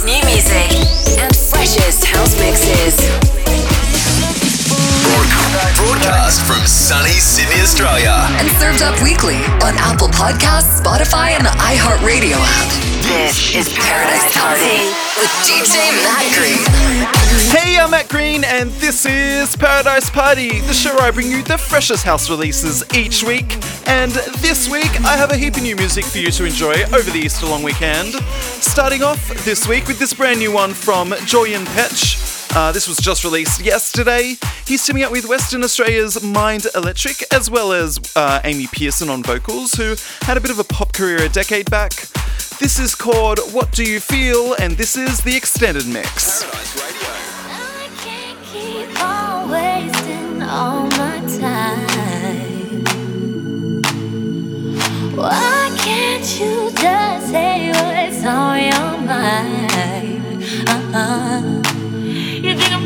new music and freshest house mixes. Broadcast from sunny Sydney, Australia. And served up weekly on Apple Podcasts, Spotify, and the iHeartRadio app. This is Paradise Party with DJ Matt Green. Hey, I'm Matt Green, and this is Paradise Party, the show where I bring you the freshest house releases each week. And this week, I have a heap of new music for you to enjoy over the Easter long weekend. Starting off this week with this brand new one from Joy and Petch. Uh, this was just released yesterday. He's teaming up with Western Australia's Mind Electric, as well as uh, Amy Pearson on vocals, who had a bit of a pop career a decade back. This is called What Do You Feel, and this is the extended mix. Why can't you just say what's on your mind? Uh-huh. You think I'm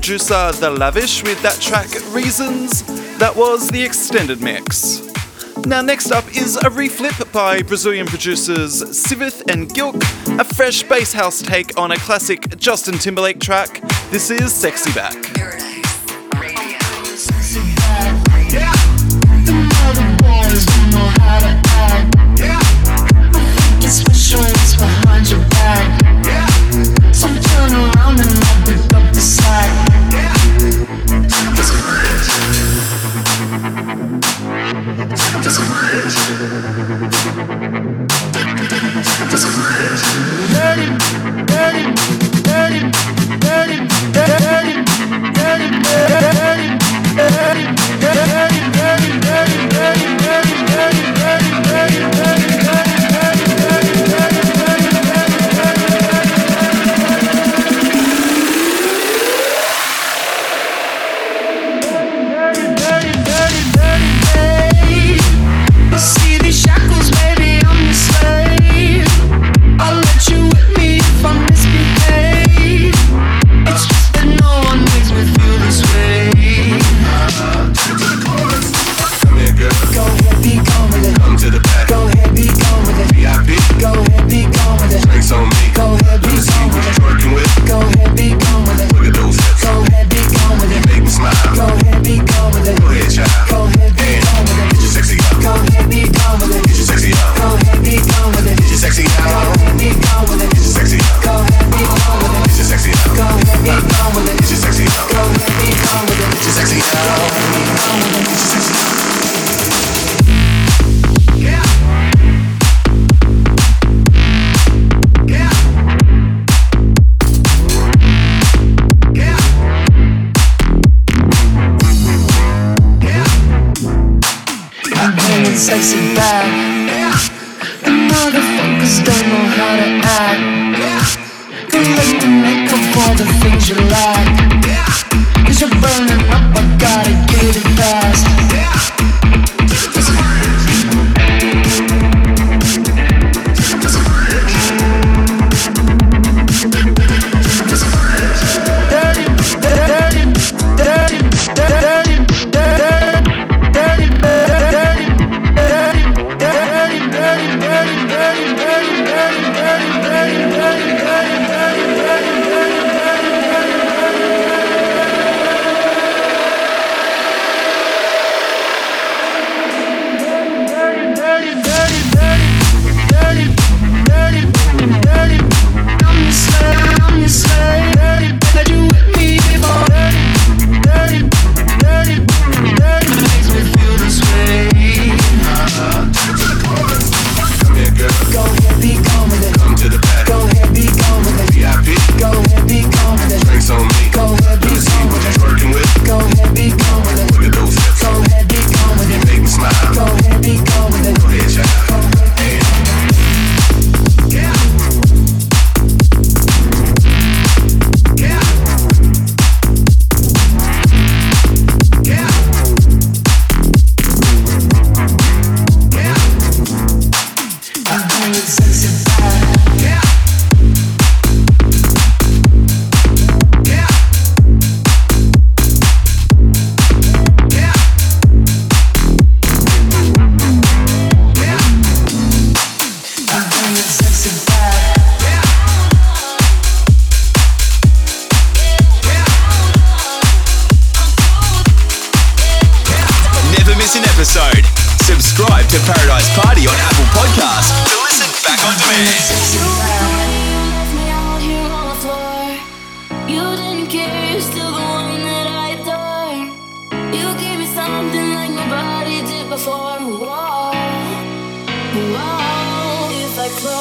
producer The Lavish with that track Reasons. That was the extended mix. Now, next up is a reflip by Brazilian producers Sivith and Gilk, a fresh bass house take on a classic Justin Timberlake track. This is Sexy Back. Just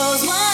Was what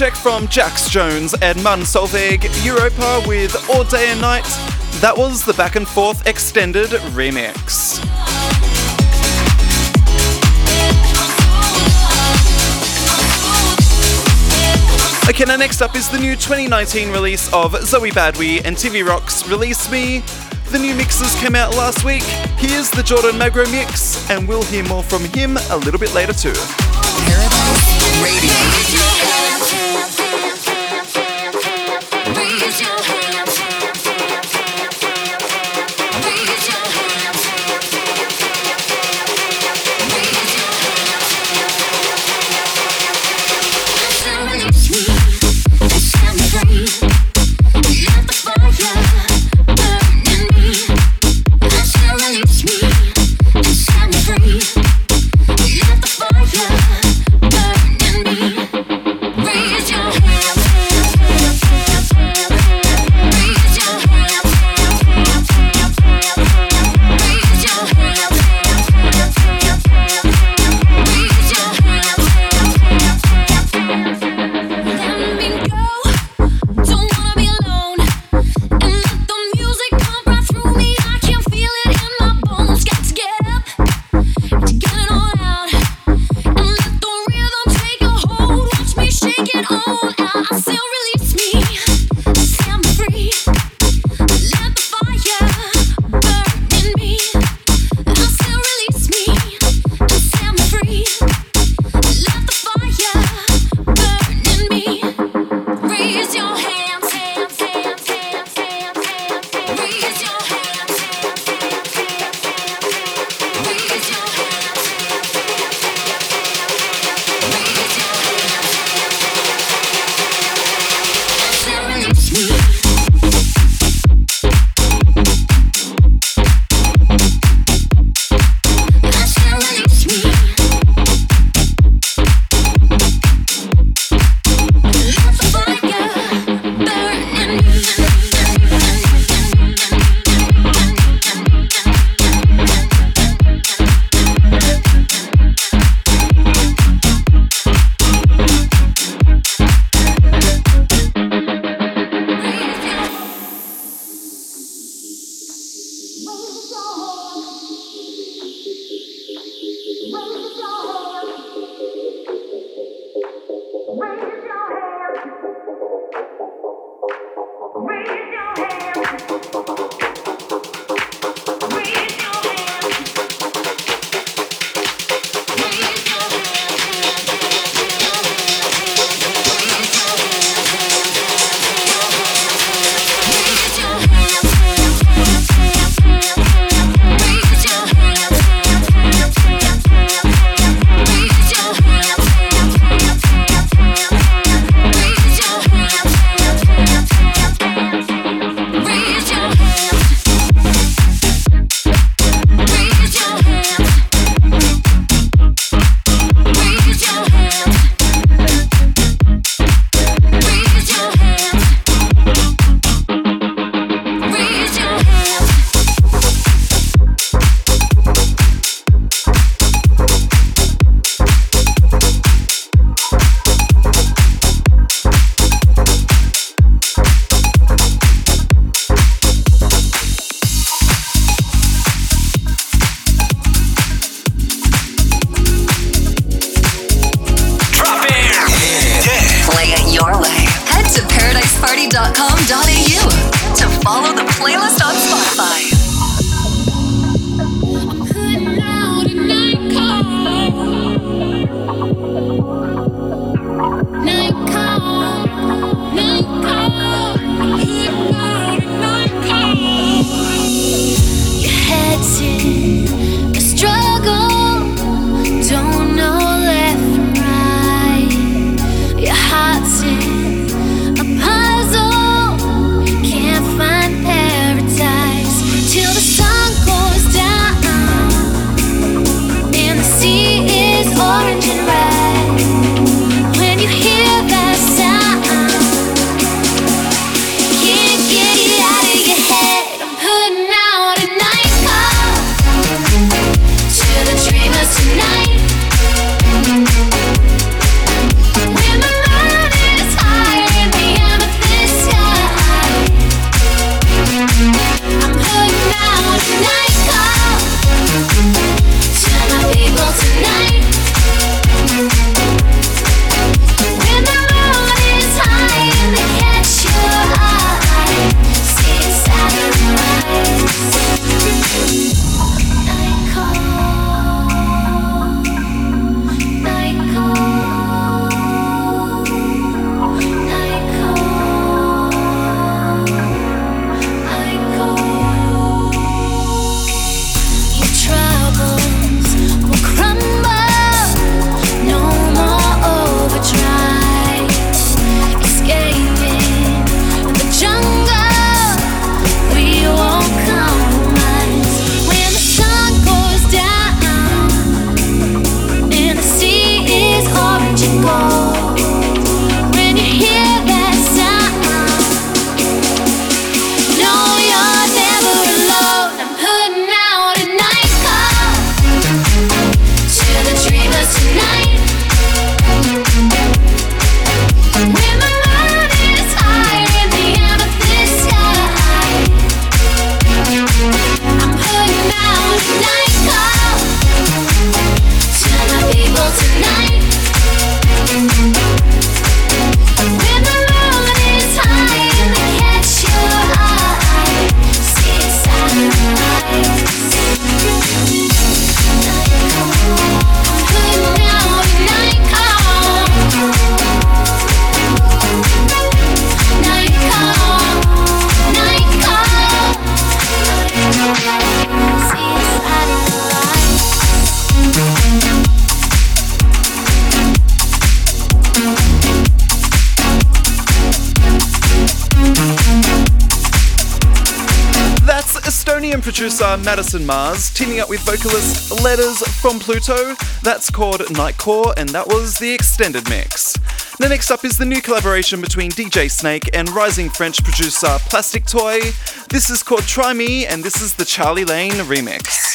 check from Jax Jones and Martin Solveig, Europa with All Day and Night. That was the Back and Forth Extended remix. Okay, now next up is the new 2019 release of Zoe Badwi and TV Rocks Release Me. The new mixes came out last week. Here's the Jordan Magro mix, and we'll hear more from him a little bit later too. Paradise Radio. Canadian producer Madison Mars teaming up with vocalist Letters from Pluto. That's called Nightcore, and that was the extended mix. Now, next up is the new collaboration between DJ Snake and rising French producer Plastic Toy. This is called Try Me, and this is the Charlie Lane remix.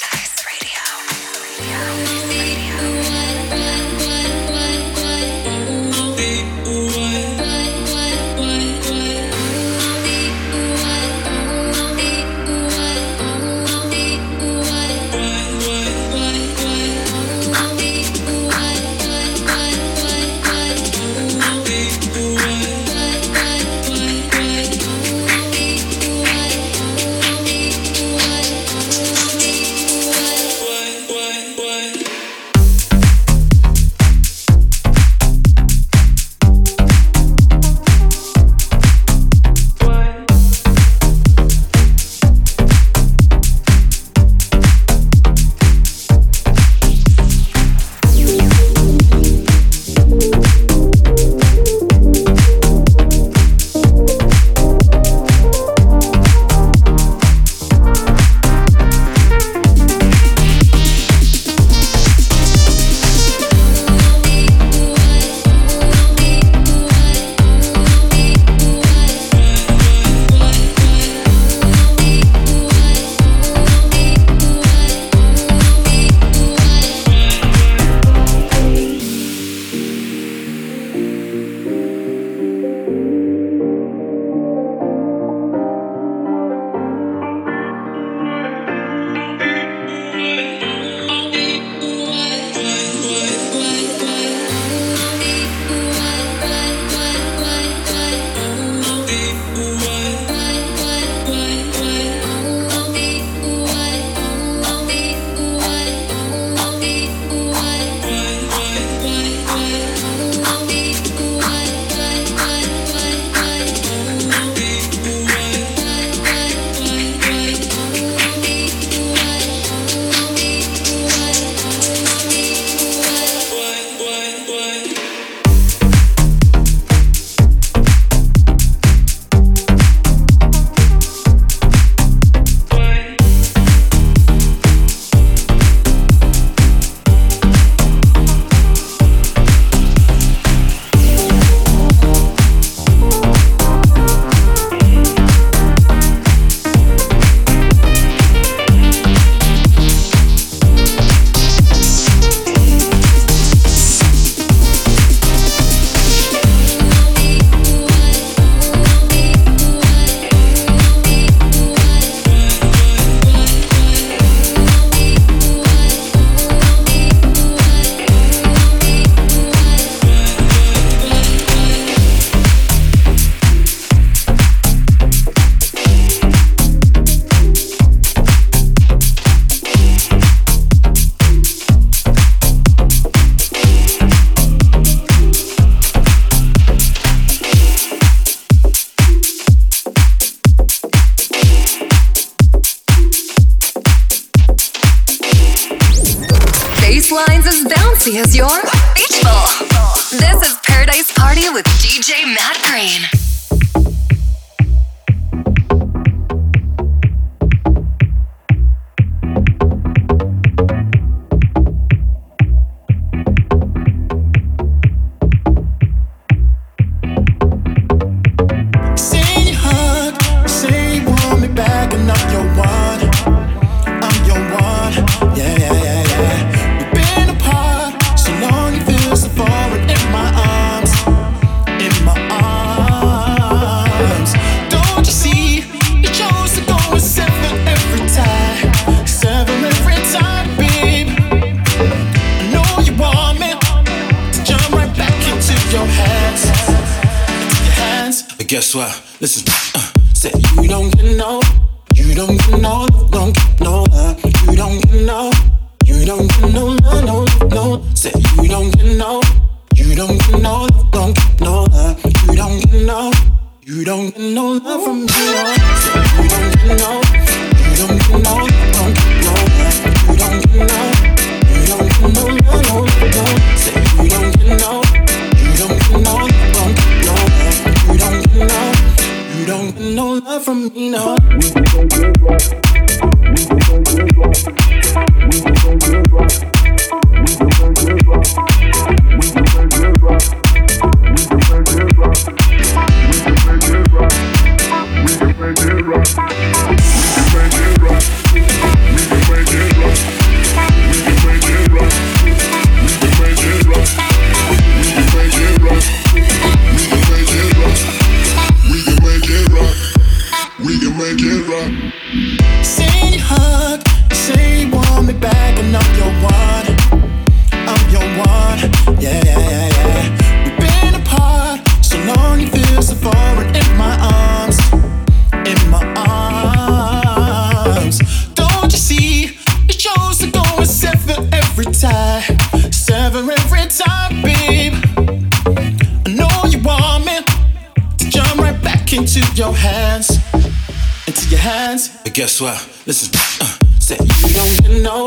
Guess what? Listen, uh, say you don't get no,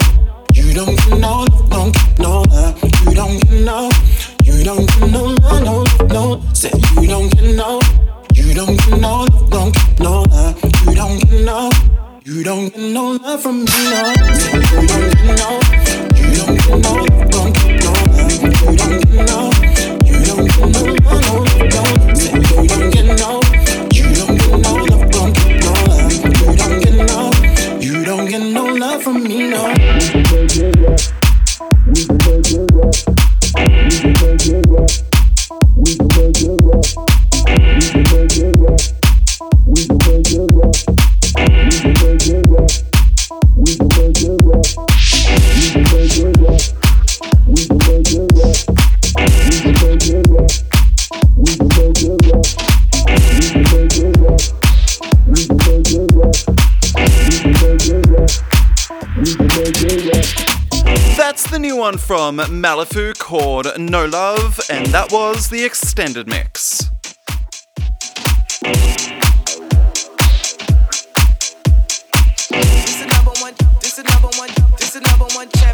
you don't get no, don't get no love. You don't get no, you don't get no love, no, no. Say you don't get no, you don't get no, don't get no love. You don't get no, you don't get no love from me, no. Say you don't get no, you don't get no, don't get no love. You don't get no, you don't get no love, no, no. One from Malifu called No Love, and that was the extended mix.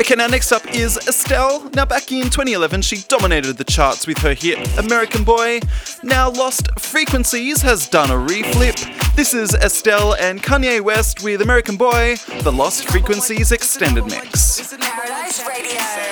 Okay, now next up is Estelle. Now, back in 2011, she dominated the charts with her hit American Boy. Now, Lost Frequencies has done a reflip. This is Estelle and Kanye West with American Boy, the Lost Frequencies extended mix. Paradise Radio.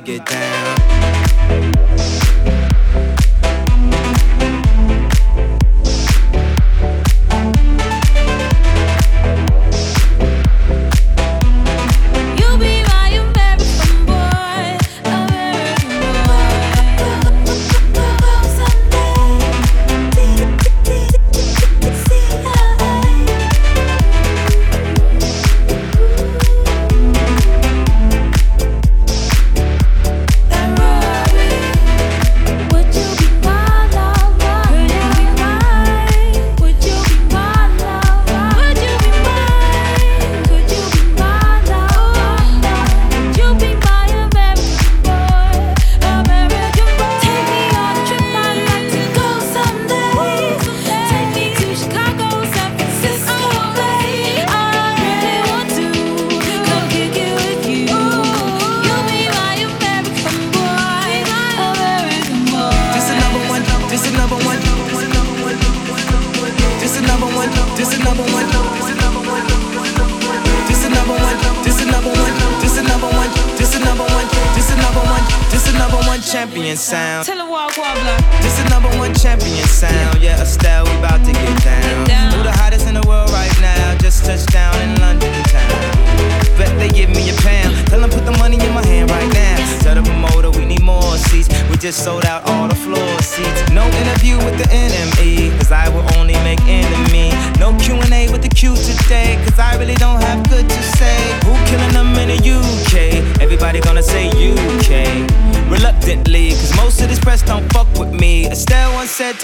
Get down.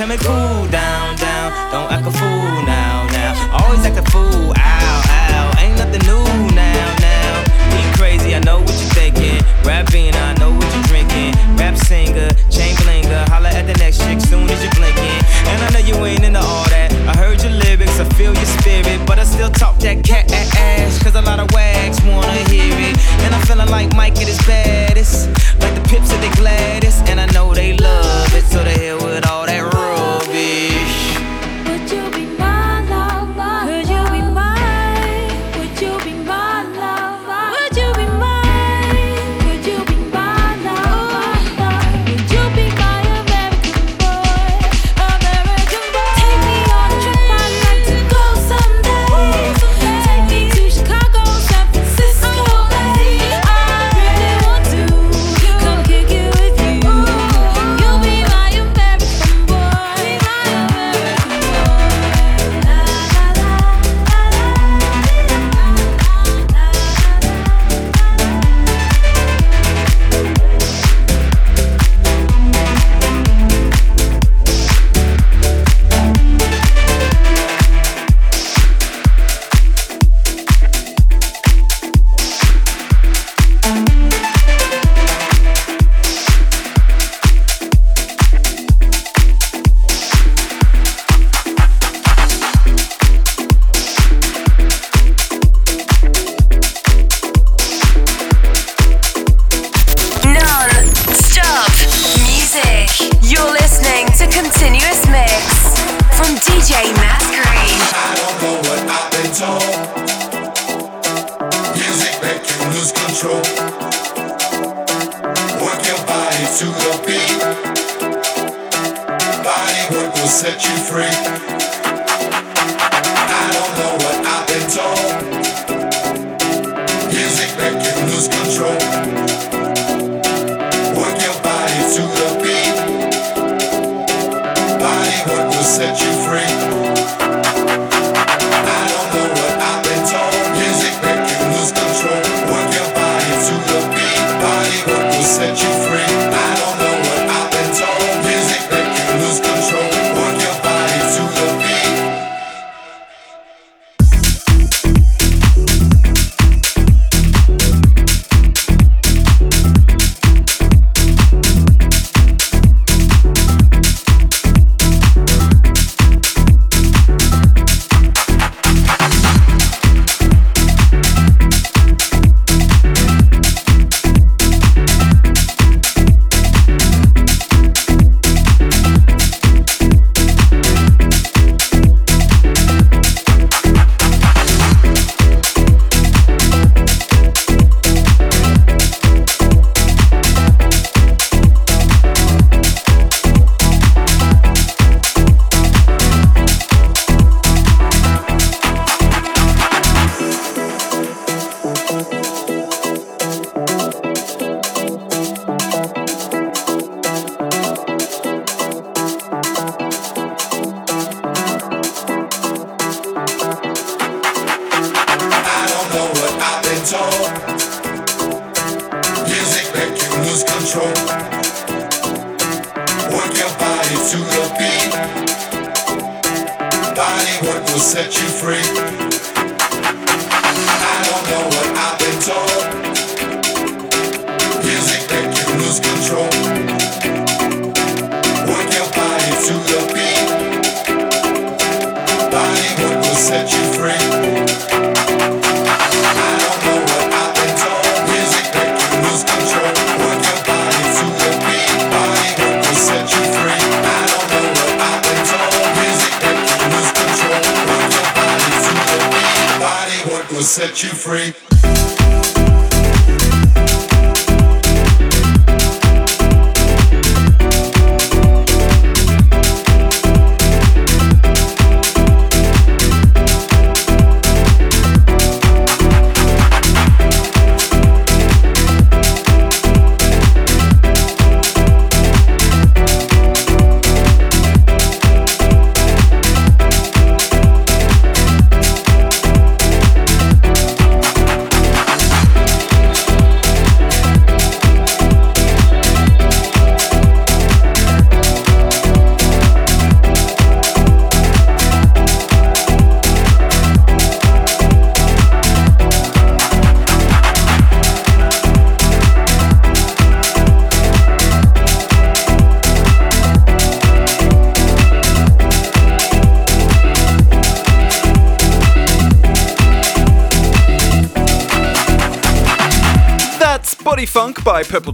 Said, me cool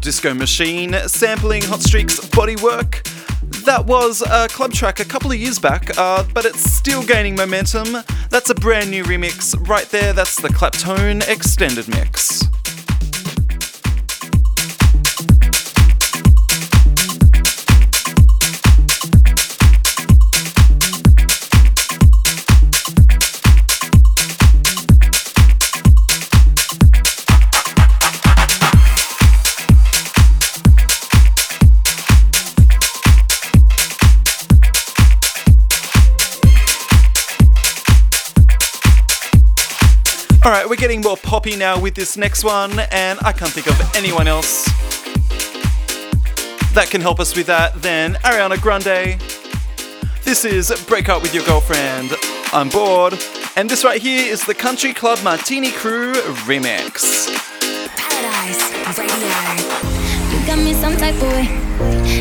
Disco Machine, sampling Hot Streak's Bodywork. That was a club track a couple of years back, uh, but it's still gaining momentum. That's a brand new remix right there. That's the Claptone Extended Mix. Getting more poppy now with this next one, and I can't think of anyone else that can help us with that than Ariana Grande. This is Break Up With Your Girlfriend. I'm bored, and this right here is the Country Club Martini Crew remix. Paradise Radio. You got me some type of way.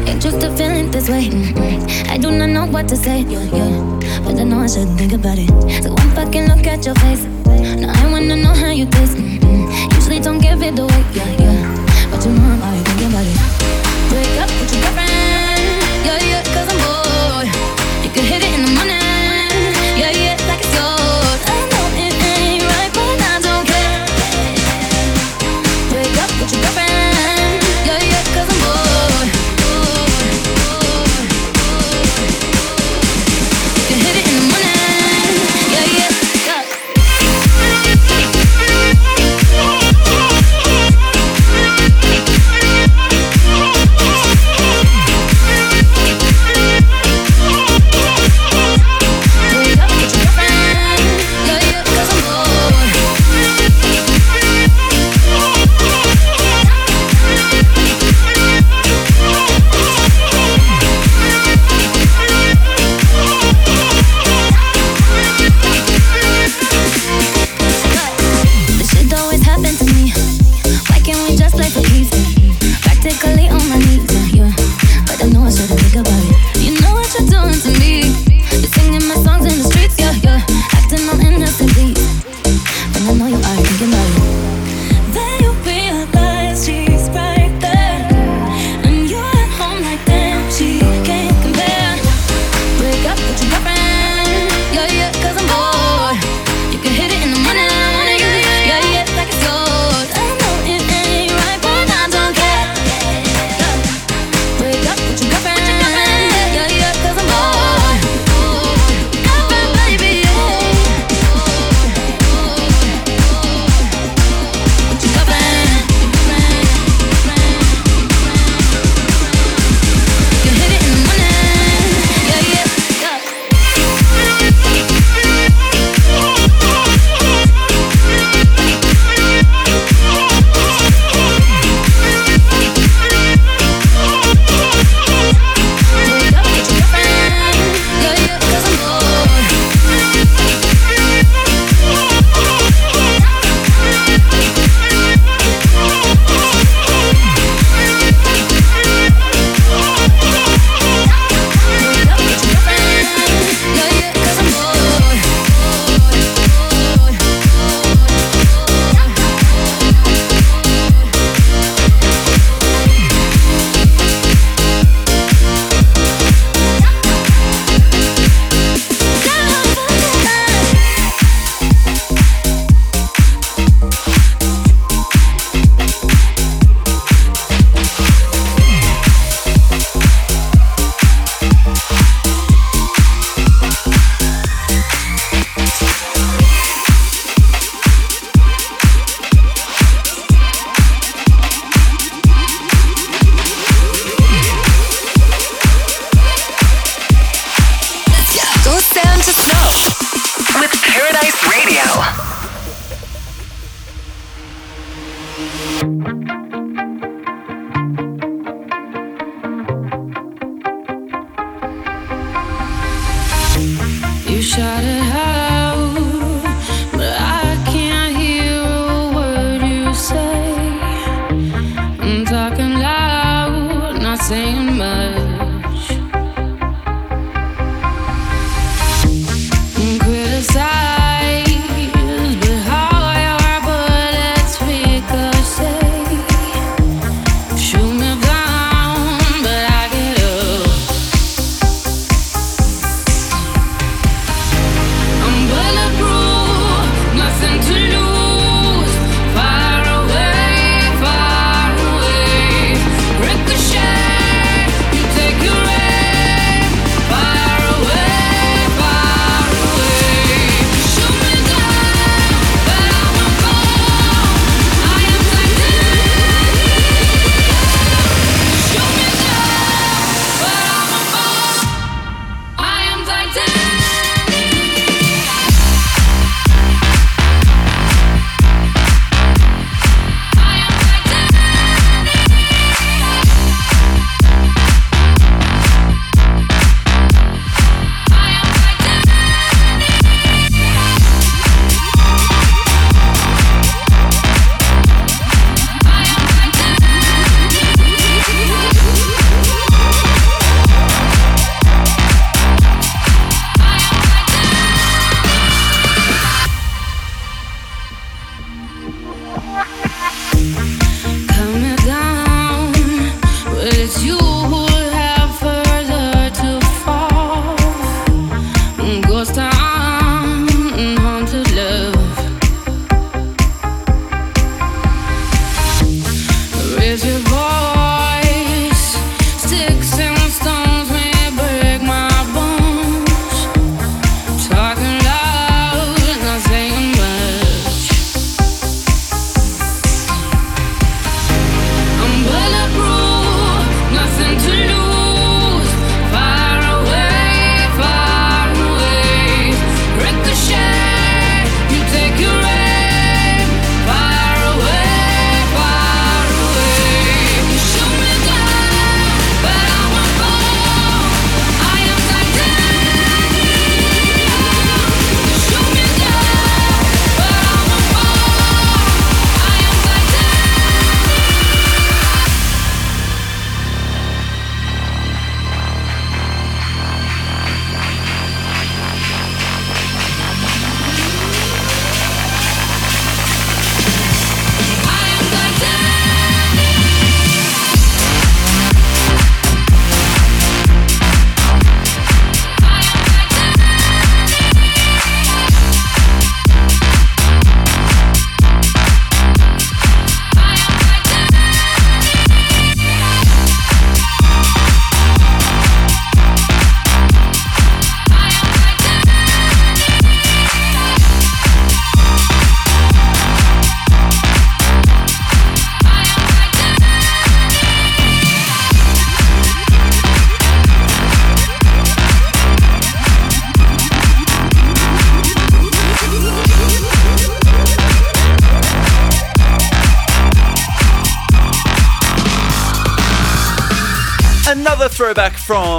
Ain't used to feeling this way. Mm-mm. I do not know what to say. But I know I should think about it. So fucking look at your face. Now I wanna know how you taste. Mm-mm. Usually don't give it away, yeah, yeah. But you I'm already thinking about it. Break up with your girlfriend,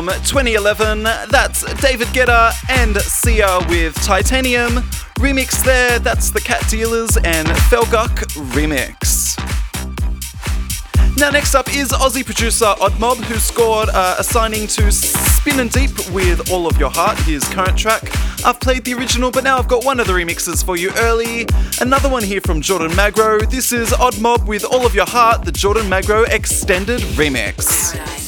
from 2011. That's David Guetta and Sia with Titanium. Remix there, that's the Cat Dealers and Felguk remix. Now, next up is Aussie producer Oddmob, who scored uh, a signing to Spinnin' Deep with All of Your Heart, his current track. I've played the original, but now I've got one of the remixes for you early. Another one here from Jordan Magro. This is Oddmob with All of Your Heart, the Jordan Magro extended remix.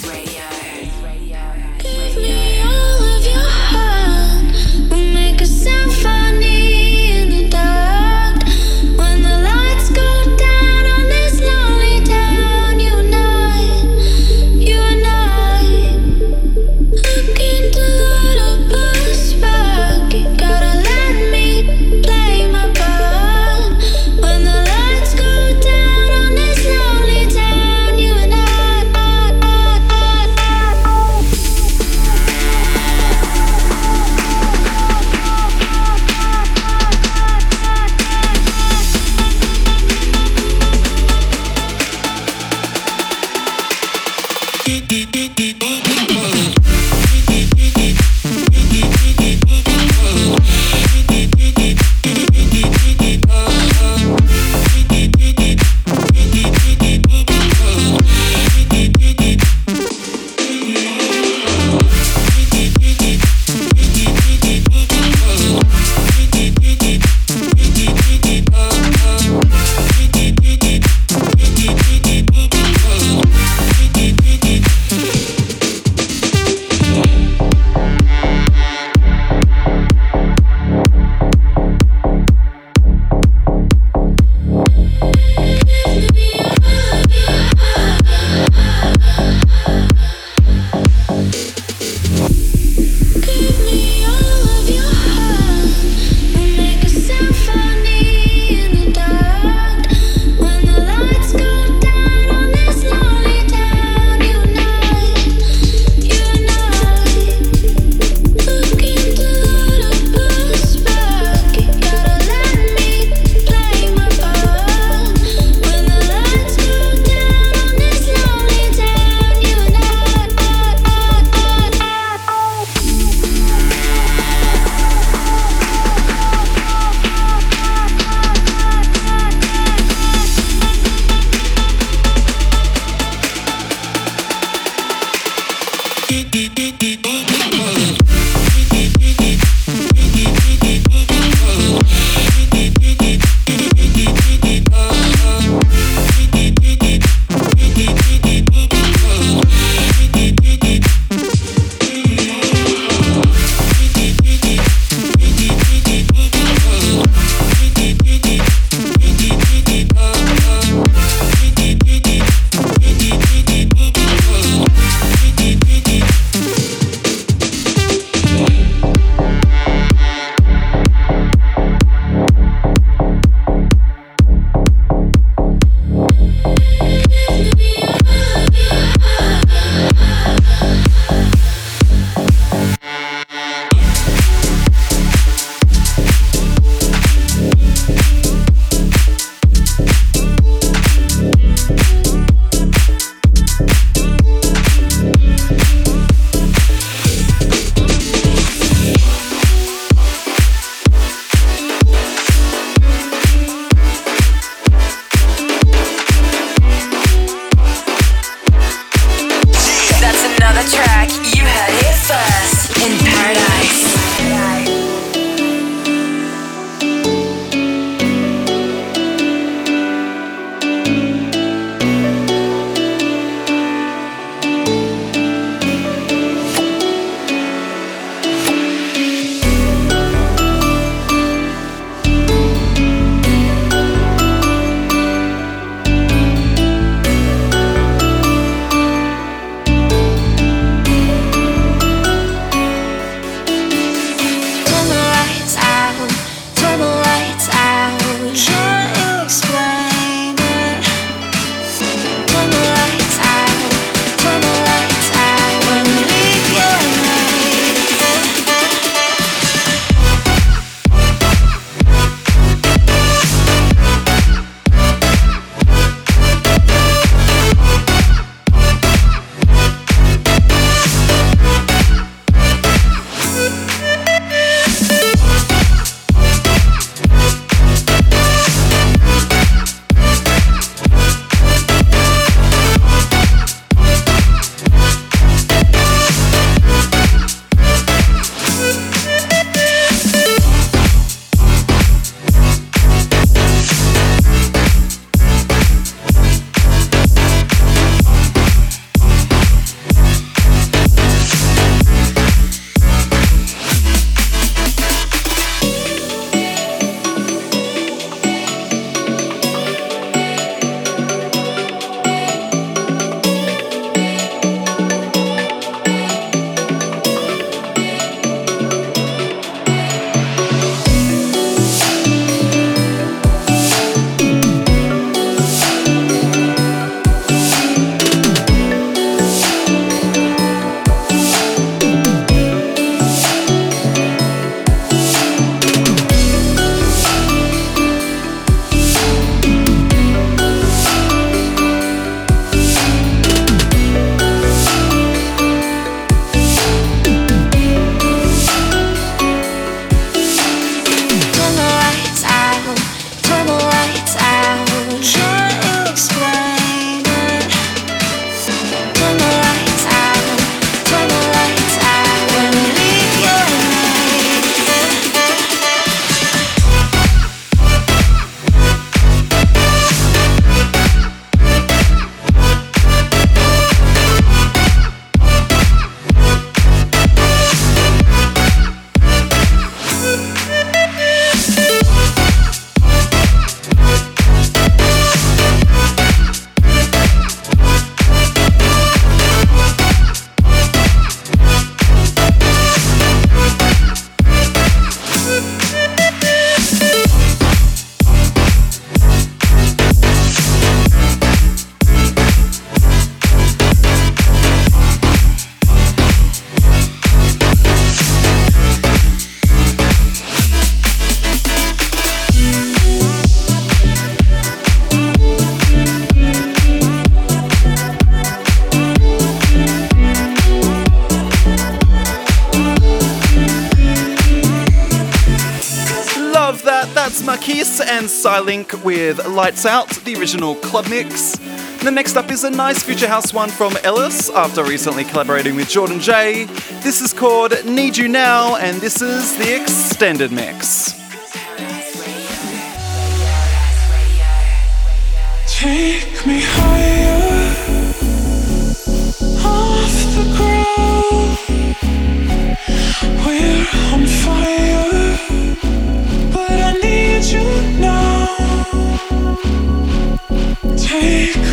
With Lights Out, the original club mix. The next up is a nice future house one from Ellis after recently collaborating with Jordan Jay. This is called Need You Now, and this is the extended mix. Take me higher off the ground. We're on fire, but I need you now. Take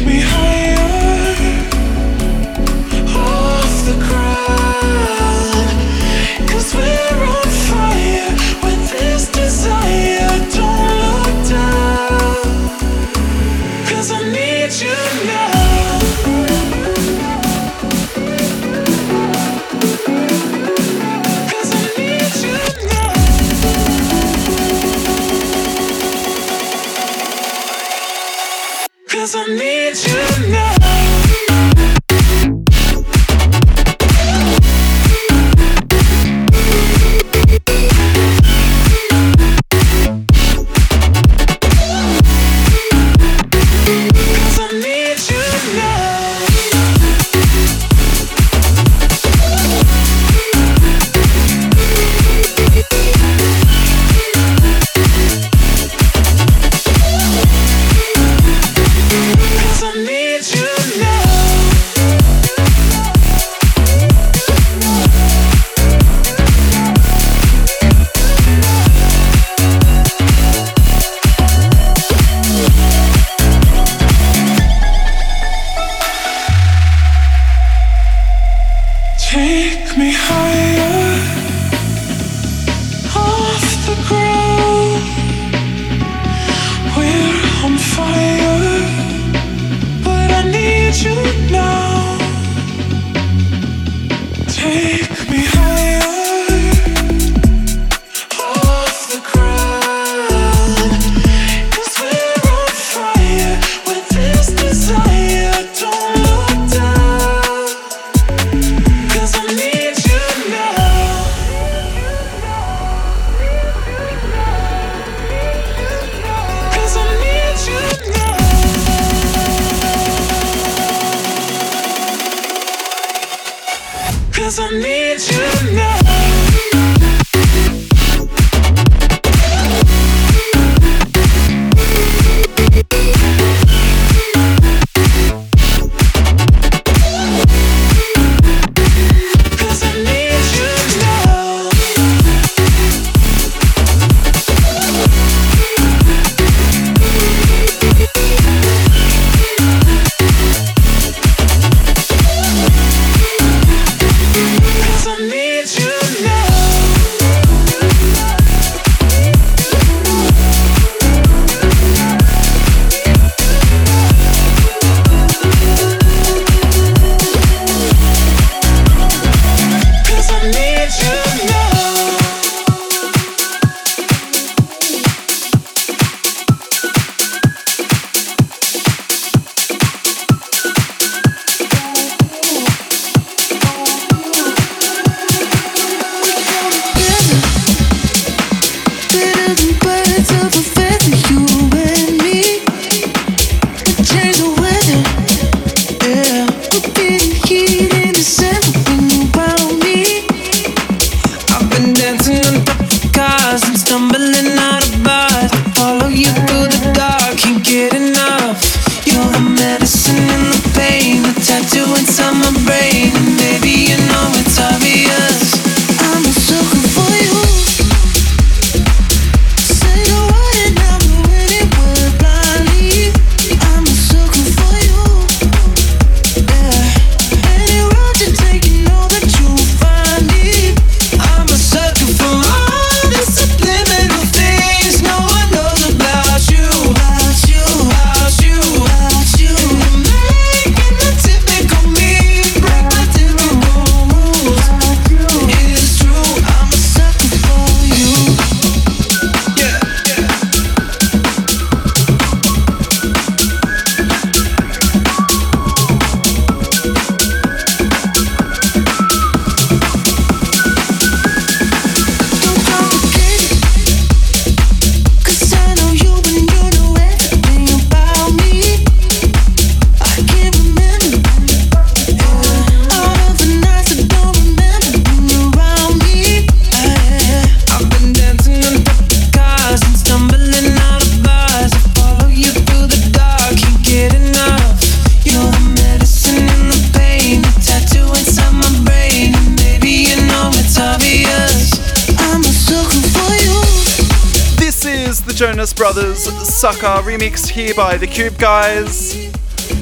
Sucker remixed here by the Cube Guys.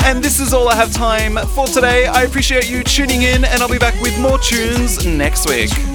And this is all I have time for today. I appreciate you tuning in, and I'll be back with more tunes next week.